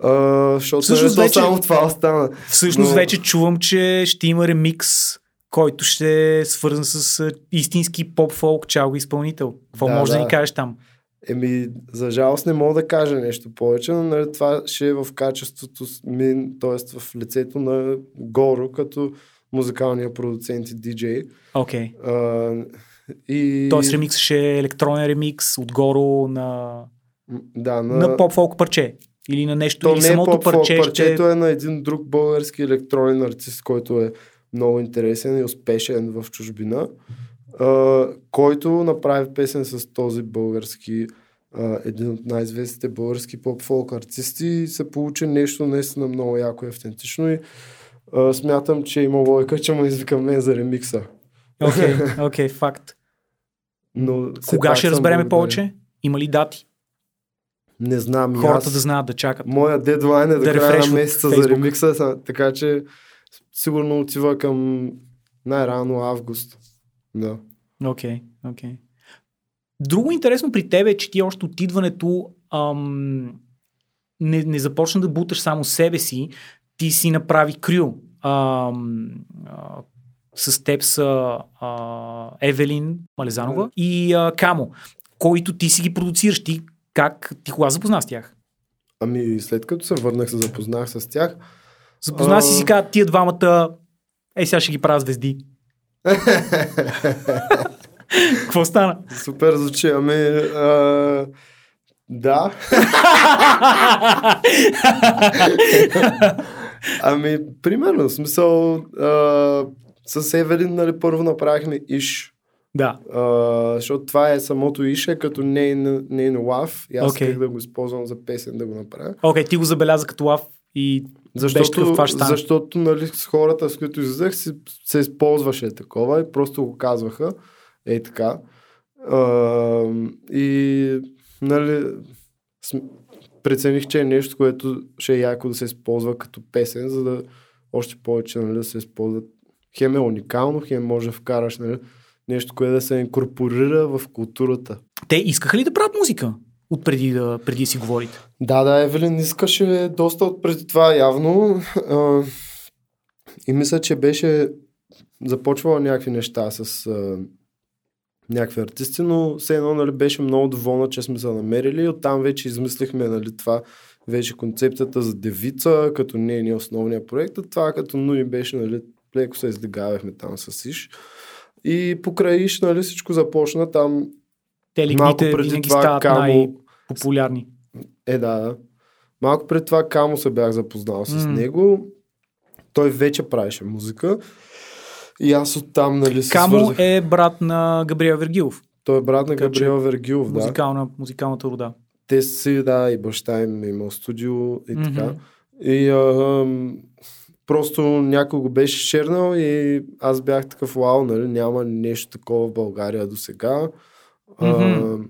А, защото Всъщност вече- само това остана. Всъщност Но- вече чувам, че ще има ремикс, който ще е свързан с истински поп-фолк чалга изпълнител. Какво Да, може да да. ни кажеш там? Еми, за жалост не мога да кажа нещо повече, но нали, това ще е в качеството ми, т.е. в лицето на Горо, като музикалния продуцент и диджей. Окей. А, и... Тоест ремикс ще е електронен ремикс отгоро на, Да, на... на поп-фолк парче. Или на нещо, То или не е самото парче ще... парчето е на един друг български електронен артист, който е много интересен и успешен в чужбина, а, който направи песен с този български а, един от най-известните български поп-фолк артисти и се получи нещо наистина много яко и автентично и а, смятам, че има лойка, че му извикам мен за ремикса. Окей, <laughs> окей, факт. Но Кога ще разбереме повече? Има ли дати? Не знам. Хората аз... да знаят да чакат. Моя дедлайн е до Да края на месеца за ремикса, са- така че сигурно отива към най-рано август. Да. Окей, окей. Друго интересно при тебе е, че ти още от идването ам, не, не започна да буташ само себе си, ти си направи крю. Ам, а, с теб са а, Евелин Малезанова и а, Камо, които ти си ги продуцираш. Ти как, ти кога запозна с тях? Ами след като се върнах, се запознах с тях. Запозна си си казват тия двамата, ей сега ще ги правя звезди. <laughs> Какво стана? Супер звучи, ами... А, да. <laughs> ами, примерно, в смисъл... А, с Евелин, нали, първо направихме Иш. да. А, защото това е самото Ише като нейн, нейн лав. И аз Окей. исках да го използвам за песен да го направя. Окей, ти го забеляза като лав и беше такъв, Защото, това ще стане. защото нали, с хората, с които излизах, се, се използваше такова и просто го казваха. Ей така. А, и нали, прецених, че е нещо, което ще е яко да се използва като песен, за да още повече нали, да се използват. Хем е уникално, хем може да вкараш нали, нещо, което да се инкорпорира в културата. Те искаха ли да правят музика? От преди да, преди си говорите. Да, да, Евелин искаше доста от преди това явно. А, и мисля, че беше започвала някакви неща с а, някакви артисти, но все едно нали, беше много доволна, че сме се намерили и оттам вече измислихме нали, това, вече концепцията за девица, като не е ни основния проект, а това като Нуни беше, нали, леко се издигавахме там с Иш. И покрай Иш, нали, всичко започна там. Те лигните преди винаги това стават Камо- най-популярни. Е, да, да. Малко пред това Камо се бях запознал с М. него. Той вече правеше музика. И аз оттам, нали, се Камо свързах. е брат на Габриел Вергилов. Той е брат на Габриел Вергилов, да. Музикална, музикалната рода. Те си, да, и баща им е имал студио и Мгм. така. И а, просто някой го беше шернал и аз бях такъв вау, нали, няма нещо такова в България до сега. Мгм.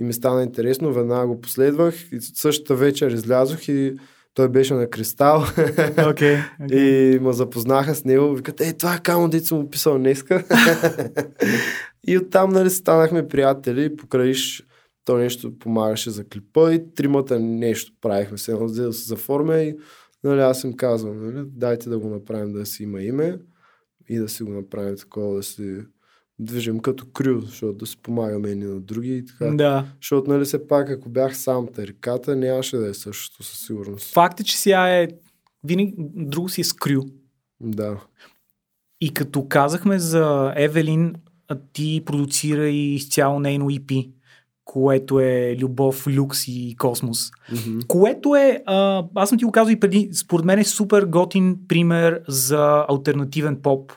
И ми стана интересно, веднага го последвах и същата вечер излязох и той беше на Кристал <laughs> Окей. и ме запознаха с него. Викат, ей, това е камо, дето съм му писал днеска. <laughs> и оттам, нали, станахме приятели. Покраиш то нещо помагаше за клипа и тримата нещо правихме. Се едно да се заформя и нали, аз им казвам, нали, дайте да го направим да си има име и да си го направим такова, да си движим като крю, защото да си помагаме едни на други и така. Да. Защото, нали, все пак, ако бях сам тариката, нямаше да е същото със сигурност. Факт е, че сега е винаги друго си е скрю. Да. И като казахме за Евелин, ти продуцира и изцяло нейно EP, което е Любов, Люкс и Космос. Мгм. Което е, а, аз съм ти го казал и преди, според мен е супер готин пример за альтернативен поп.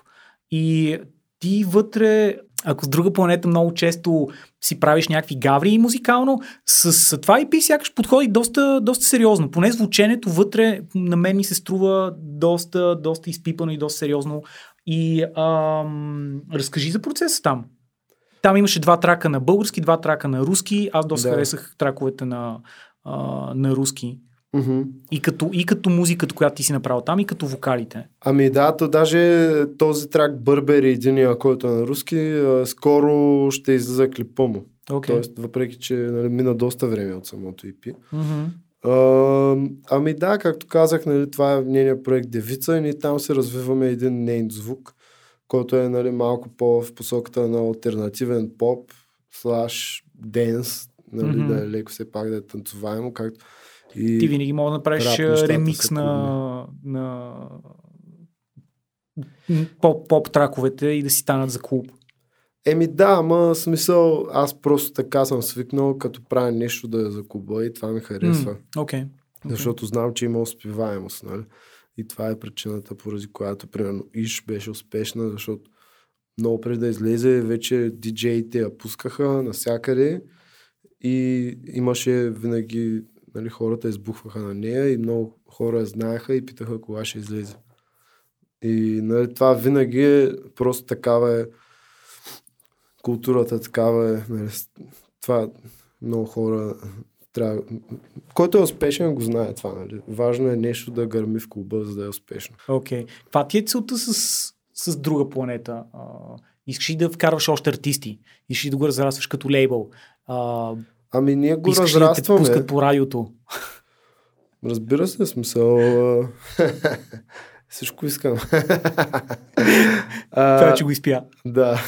И ти вътре, ако с друга планета много често си правиш някакви гаври музикално, с, с това EP сякаш подходи доста, доста сериозно. Поне звученето вътре на мен ми се струва доста, доста изпипано и доста сериозно. И ам, разкажи за процеса там. Там имаше два трака на български, два трака на руски. Аз доста Да. харесах траковете на, а, на руски. Мгм. И като, и като музиката, която ти си направил там, и като вокалите. Ами да, то даже този трак Бърбери, единия, който е на руски, скоро ще излиза клипа му. Okay. Тоест, въпреки, че нали, мина доста време от самото EP. Mm-hmm. А, ами да, както казах, нали, това е нейният проект Девица и ние там се развиваме един нейн звук, който е нали, малко по в посоката на альтернативен поп, слаш, денс, нали, Мгм. да е леко все пак да е танцуваемо, както и... Ти винаги мога да направиш ремикс на, на поп, поп траковете и да си станат за клуб. Еми да, ама смисъл, аз просто така съм свикнал, като правя нещо да е за клуба и това ми харесва. М, Окей. Okay. Защото знам, че има успеваемост, нали? И това е причината, поради която, примерно, Иш беше успешна, защото много преди да излезе, вече диджеите я пускаха навсякъде и имаше винаги, нали, хората избухваха на нея и много хора знаеха и питаха кога ще излезе. И нали, това винаги е просто такава е културата, такава е. Нали, това много хора трябва... Който е успешен, го знае това. Нали? Важно е нещо да гърми в клуба, за да е успешно. Okay. Каква ти е целта с, с друга планета? Искаш ли да вкарваш още артисти? Искаш ли да го разрастваш като лейбъл? А, Ами ние го искаш ли да те разрастваме. пускат по радиото? Разбира се, смисъл. <laughs> Всичко искам. <laughs> Това, че го изпя. да.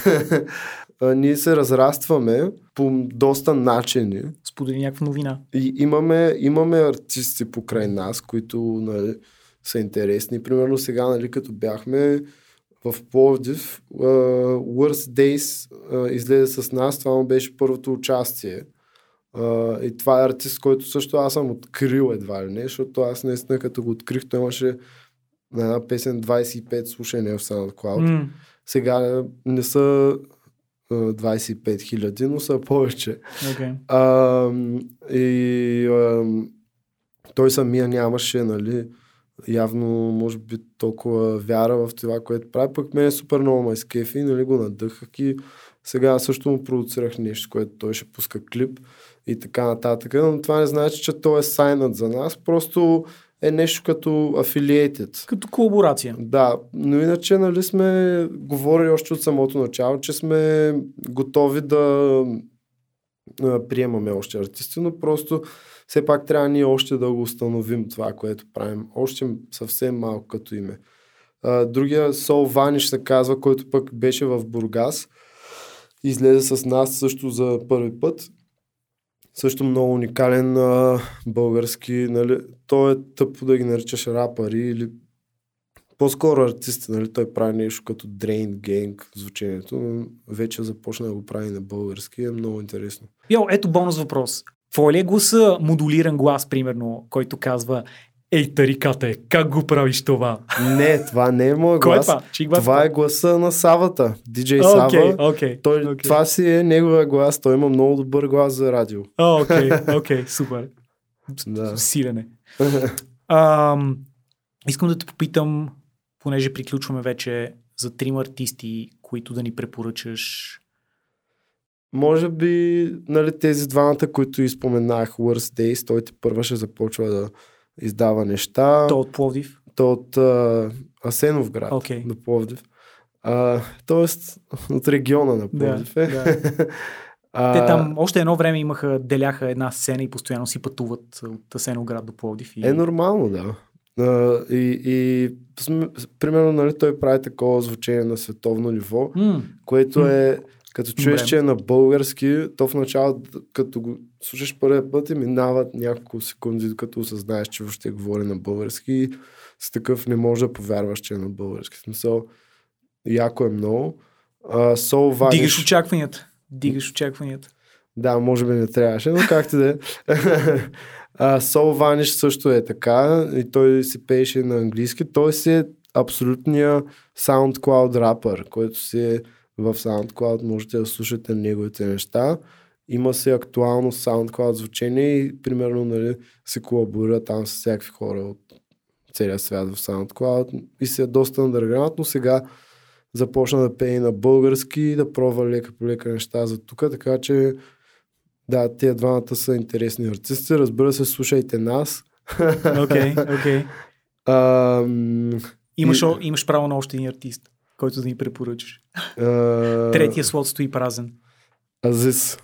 <laughs> Ние се разрастваме по доста начини. Сподели някаква новина. И имаме, имаме артисти покрай нас, които нали, са интересни. Примерно сега, нали, като бяхме в Пловдив, uh, Worst Days uh, излезе с нас. Това му беше първото участие. Uh, и това е артист, който също аз съм открил едва ли не, защото аз наистина като го открих, той имаше на една песен 25 слушания в SoundCloud. М, Сега не са uh, 25 хиляди, но са повече. Okay. А, и а, той самия нямаше, нали, явно, може би, толкова вяра в това, което прави. Пък мен е супер много ме изкефи, нали, го надъхах и сега също му продуцирах нещо, което той ще пуска клип и така нататък. Но това не значи, че той е сайнат за нас, просто е нещо като affiliated. Като колаборация. Да, но иначе нали сме говорили още от самото начало, че сме готови да приемаме още артисти, но просто все пак трябва ние още да го установим това, което правим. Още съвсем малко като име. Другия Сол Ваниш се казва, който пък беше в Бургас излезе с нас също за първи път. Също много уникален а, български, нали, той е тъпо да ги наричаш рапъри или по-скоро артисти, нали, той прави нещо като Drain Gang звучението, но вече започна да го прави на български, е много интересно. Йо, ето бонус въпрос. Твой ли е гласа модулиран глас, примерно, който казва Ей, тариката е, как го правиш това? Не, това не е моят Кой е глас. това? Чий глас Това е гласа на Савата, диджей Сава. Окей, окей. Той, окей. Това си е неговия глас, той има много добър глас за радио. Окей, окей, супер. Да. Силене. <laughs> Ам, искам да те попитам, понеже приключваме вече за трима артисти, които да ни препоръчаш. Може би, нали, тези двамата, които изпоменах, Worst Days, той ти първа ще започва да издава неща. То от Пловдив. То от а, Асеновград Окей. до Пловдив. А, тоест от региона на Да, Пловдив е. да. <laughs> а, Те там още едно време имаха, деляха една сцена и постоянно си пътуват от Асеноград до Пловдив. И... Е нормално, да. А, и, и примерно, нали, той прави такова звучение на световно ниво, М, което М. е, като чуеш, Добре. че е на български, то в началото, като го слушаш първия път и минават няколко секунди, докато осъзнаеш, че въобще говори на български и с такъв не можеш да повярваш, че е на български. Смисъл, яко е много. А, Soul Vanish, Дигаш очакванията. Дигаш очакванията. да, може би не трябваше, но както да е. <laughs> Soul Vanish също е така и той си пееше на английски. Той си е абсолютния SoundCloud рапър, който си е в SoundCloud. Можете да слушате неговите неща. Има се актуално SoundCloud звучение и примерно нали, се колаборира там с всякакви хора от целия свят в SoundCloud и си е доста underground, но сега започна да пее на български и да пробва лека по лека неща за тук, така че да, тия двамата са интересни артисти. Разбира се, слушайте нас. <laughs> Окей, окей. Ам, Имаш, И- имаш право на още един артист, който да ни препоръчаш. а, Третия слот стои празен. Азис.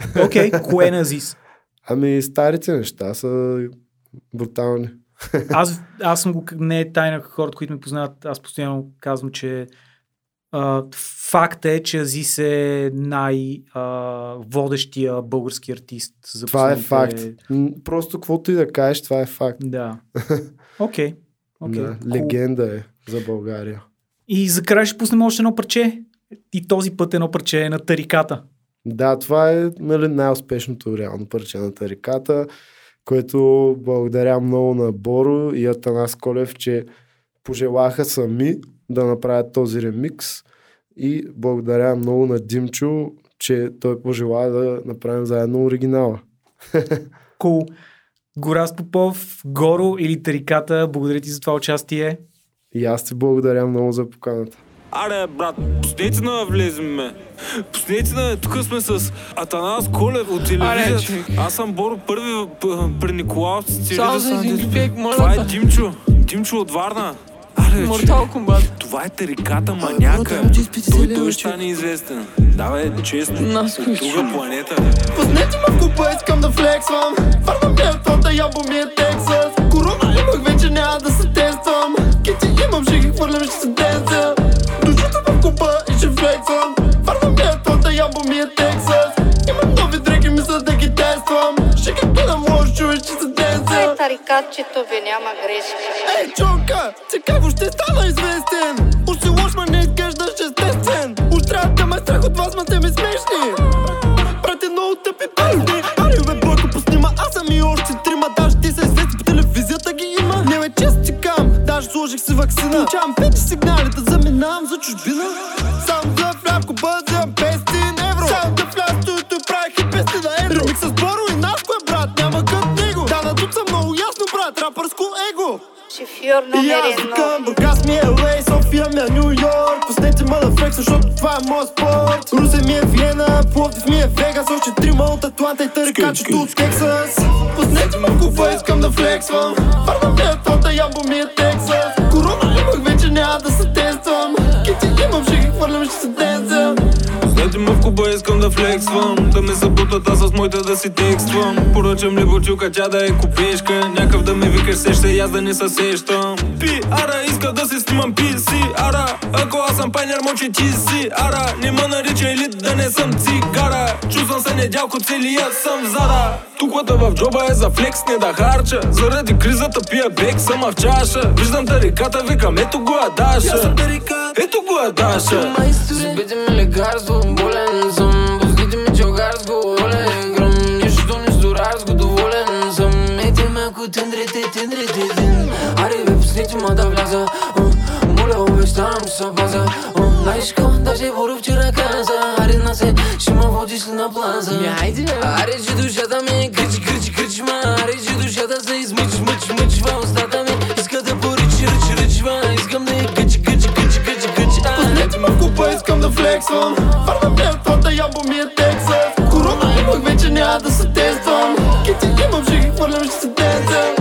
<laughs> Окей, кое е на Азис? Ами старите неща са брутални. <laughs> Аз, аз съм го, не е тайна хората, които ме познават, аз постоянно казвам, че а, факт е, че Азис е най-водещия български артист. За Това е факт. Просто каквото и да кажеш, това е факт. Да. <laughs> Окей. Да, Cool. легенда е за България. И за край ще пуснем още едно парче. И този път едно парче е на Тариката. Да, това е нали, най-успешното реално парче на тариката, което благодаря много на Боро и Атанас Колев, че пожелаха сами да направят този ремикс и благодаря много на Димчо, че той пожела да направим заедно оригинала. <laughs> Кул. Гораз Попов, Горо или Тариката, благодаря ти за това участие. И аз ти благодаря много за поканата. Аре, брат, пуснете на влезем, ме. Пуснете на, тук сме с Атанас Колев от телевизията. Аз съм Боро първи при Николаус Само за един човек, моля Това е. Димчо. Димчо от Варна. Аре, Мортал Комбат. Това е тариката маняка. Той той ще стане известен. Давай, честно. Друга планета. Пуснете ме в купа, искам да флексвам Върна ми е фронта, ябо ми е Тексас Корона имах, вече няма да се тествам Кити имам, ще ги хвърлям, ще се денса ще флексвам ми е фронта, ябо ми е Тексас? Имам нови дреки, мисля да ги тествам. Ще ги кидам, може чуеш, че се денса. Ай, тарикатчето ви няма грешка. Ей, чока, че как ще стана известен. Уж си лош, ма не изглеждаш естествен Уж трябва да ме е страх от вас, ма те ми смешни. Брате, много тъпи песни. Ари, бе, Бойко, пусни ма, аз съм и още сложих си вакцина. Получавам вече сигнали да заминавам за чужбина. Сам за фляпко бъдзам 500 евро Сам студиото и правих и песни на едро. Ремик с Боро и Наско е брат, няма кът него. Да, на тут съм много ясно брат, рапърско его. Шофьор и номер аз едно. викам, Бургас ми е LA, София ми е Нью Йорк Пуснете ма да флекс, защото това е моят спорт. Русе ми е Виена, Пловдив ми е Вегас. Още трима от Атланта и тарикачето от Тексас Пуснете в купа, искам да флексвам. Варна ми е фронта, ямбо ми е Тексас. Корона имах, вече няма да се тествам. Кити имам, ще ги хвърлям, ще се ме в Куба, искам да флексвам Да ме събутат, аз с моите да си текствам. Поръчам ли бутилка, тя да е купешка Някакъв да ме викаш сеща и аз да не се сещам. Пи, ара, иска да се снимам пи си Ара, ако аз съм пайнер, мочи ти си Ара, не ме нарича елит да не съм цигара. Чувствам се недялко, целият съм зада. Туклата в джоба е за флекс, не да харча. Заради кризата пия бек, съм в чаша. Виждам тариката, викам, ето го Адаша. Ето го Адаша. Забити ми лекарство, бе, ма да вляза. Моля, обещавам, ще се паза а, Най-шко, даже Боро вчера каза Аре на се, ще ме водиш ли на плаза Аре, че душата ми е крич, крич, крич ма. Аре, че душата се измъч, мъч, мъч В устата ми иска да поричи, ръч, ръчва Искам да е къч, къч, къч, къч, къч а. Пуснете ме в купа, искам да флексвам. Върна ми е фронта, ябо ми е Тексас Корона имах, вече няма да се тествам. Кити имам, ще ги хвърлям, ще се денцам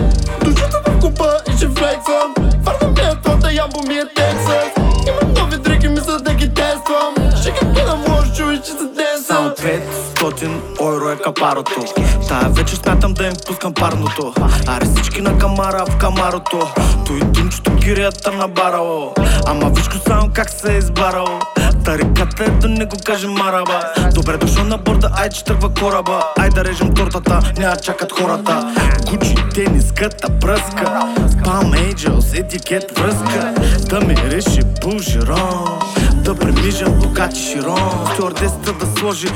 Душата в купа и ще флексвам Върна ми е фронта, ябо ми е Тексас. Имам нови дрехи, мисля да ги тествам. Ще ги гледам, може чуй, ще се Само денсам 500 евро е капарото. Тая вече смятам да им пускам парното. Аре всички на камара в камарото. Той думчето кирията на барало. Ама вижко само как се е избарало Тариката е да не го каже мараба. Добре дошъл на борда, ай че тръгва кораба. Ай да режем тортата, няма чакат хората. Гучи, тениската, пръска. Palm Angels, етикет, връзка. Да ми реши бужерон да премижа богати широн Стюардесата да сложи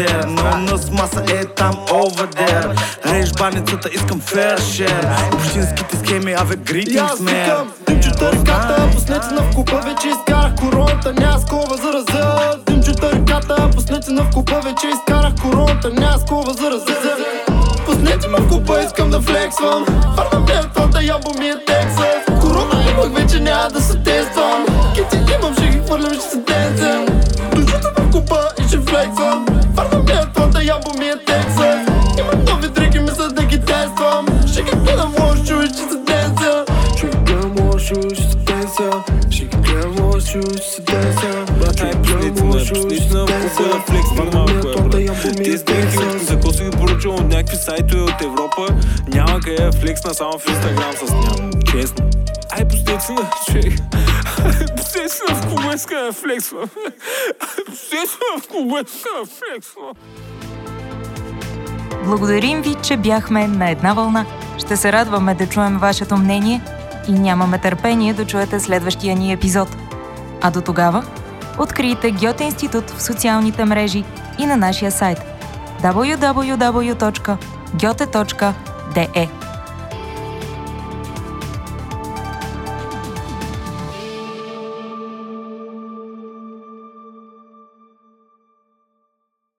белвадер Но нас маса е там over there Реш баницата, искам fair share Общинските схеми, аве greetings аз man викам, димчета ръката, пуснете на в купа, вече изкарах короната, няма скова за раза. Димчета ръката, пуснете на в купа, вече изкарах короната, няма скова за раза. Пуснете ме в купа, искам да флексвам. Върна ми е фронта, ябо ми е Тексас. Корона имах, вече няма да се тествам. Кити имам, ще ги хвърлям, ще се денцам. И ще флексвам. Върна ми е фронта, ябо ми е Тексас. Имам нови дрехи, мисля да ги тествам. Ще ги гледам, може чуй, ще се денцам. Ще ги гледам, може чуй, ще се денцам. Ще ги гледам, може чуй, ще се денцам. Ай, пуснете ме, пуснете ме, купа да флексвам малко е. Дрехи, за какво си ги поръчвам от някакви сайтове от Европа, няма къде да флексна само в Инстаграм с ням. Честно. Ай, пуснете си на човек. Пуснете си на в клуба, иска да флексвам. Пуснете си на в да флексвам. Благодарим ви, че бяхме на една вълна. Ще се радваме да чуем вашето мнение и нямаме търпение да чуете следващия ни епизод. А до тогава, открийте Гьоте институт в социалните мрежи и на нашия сайт www.gyote.de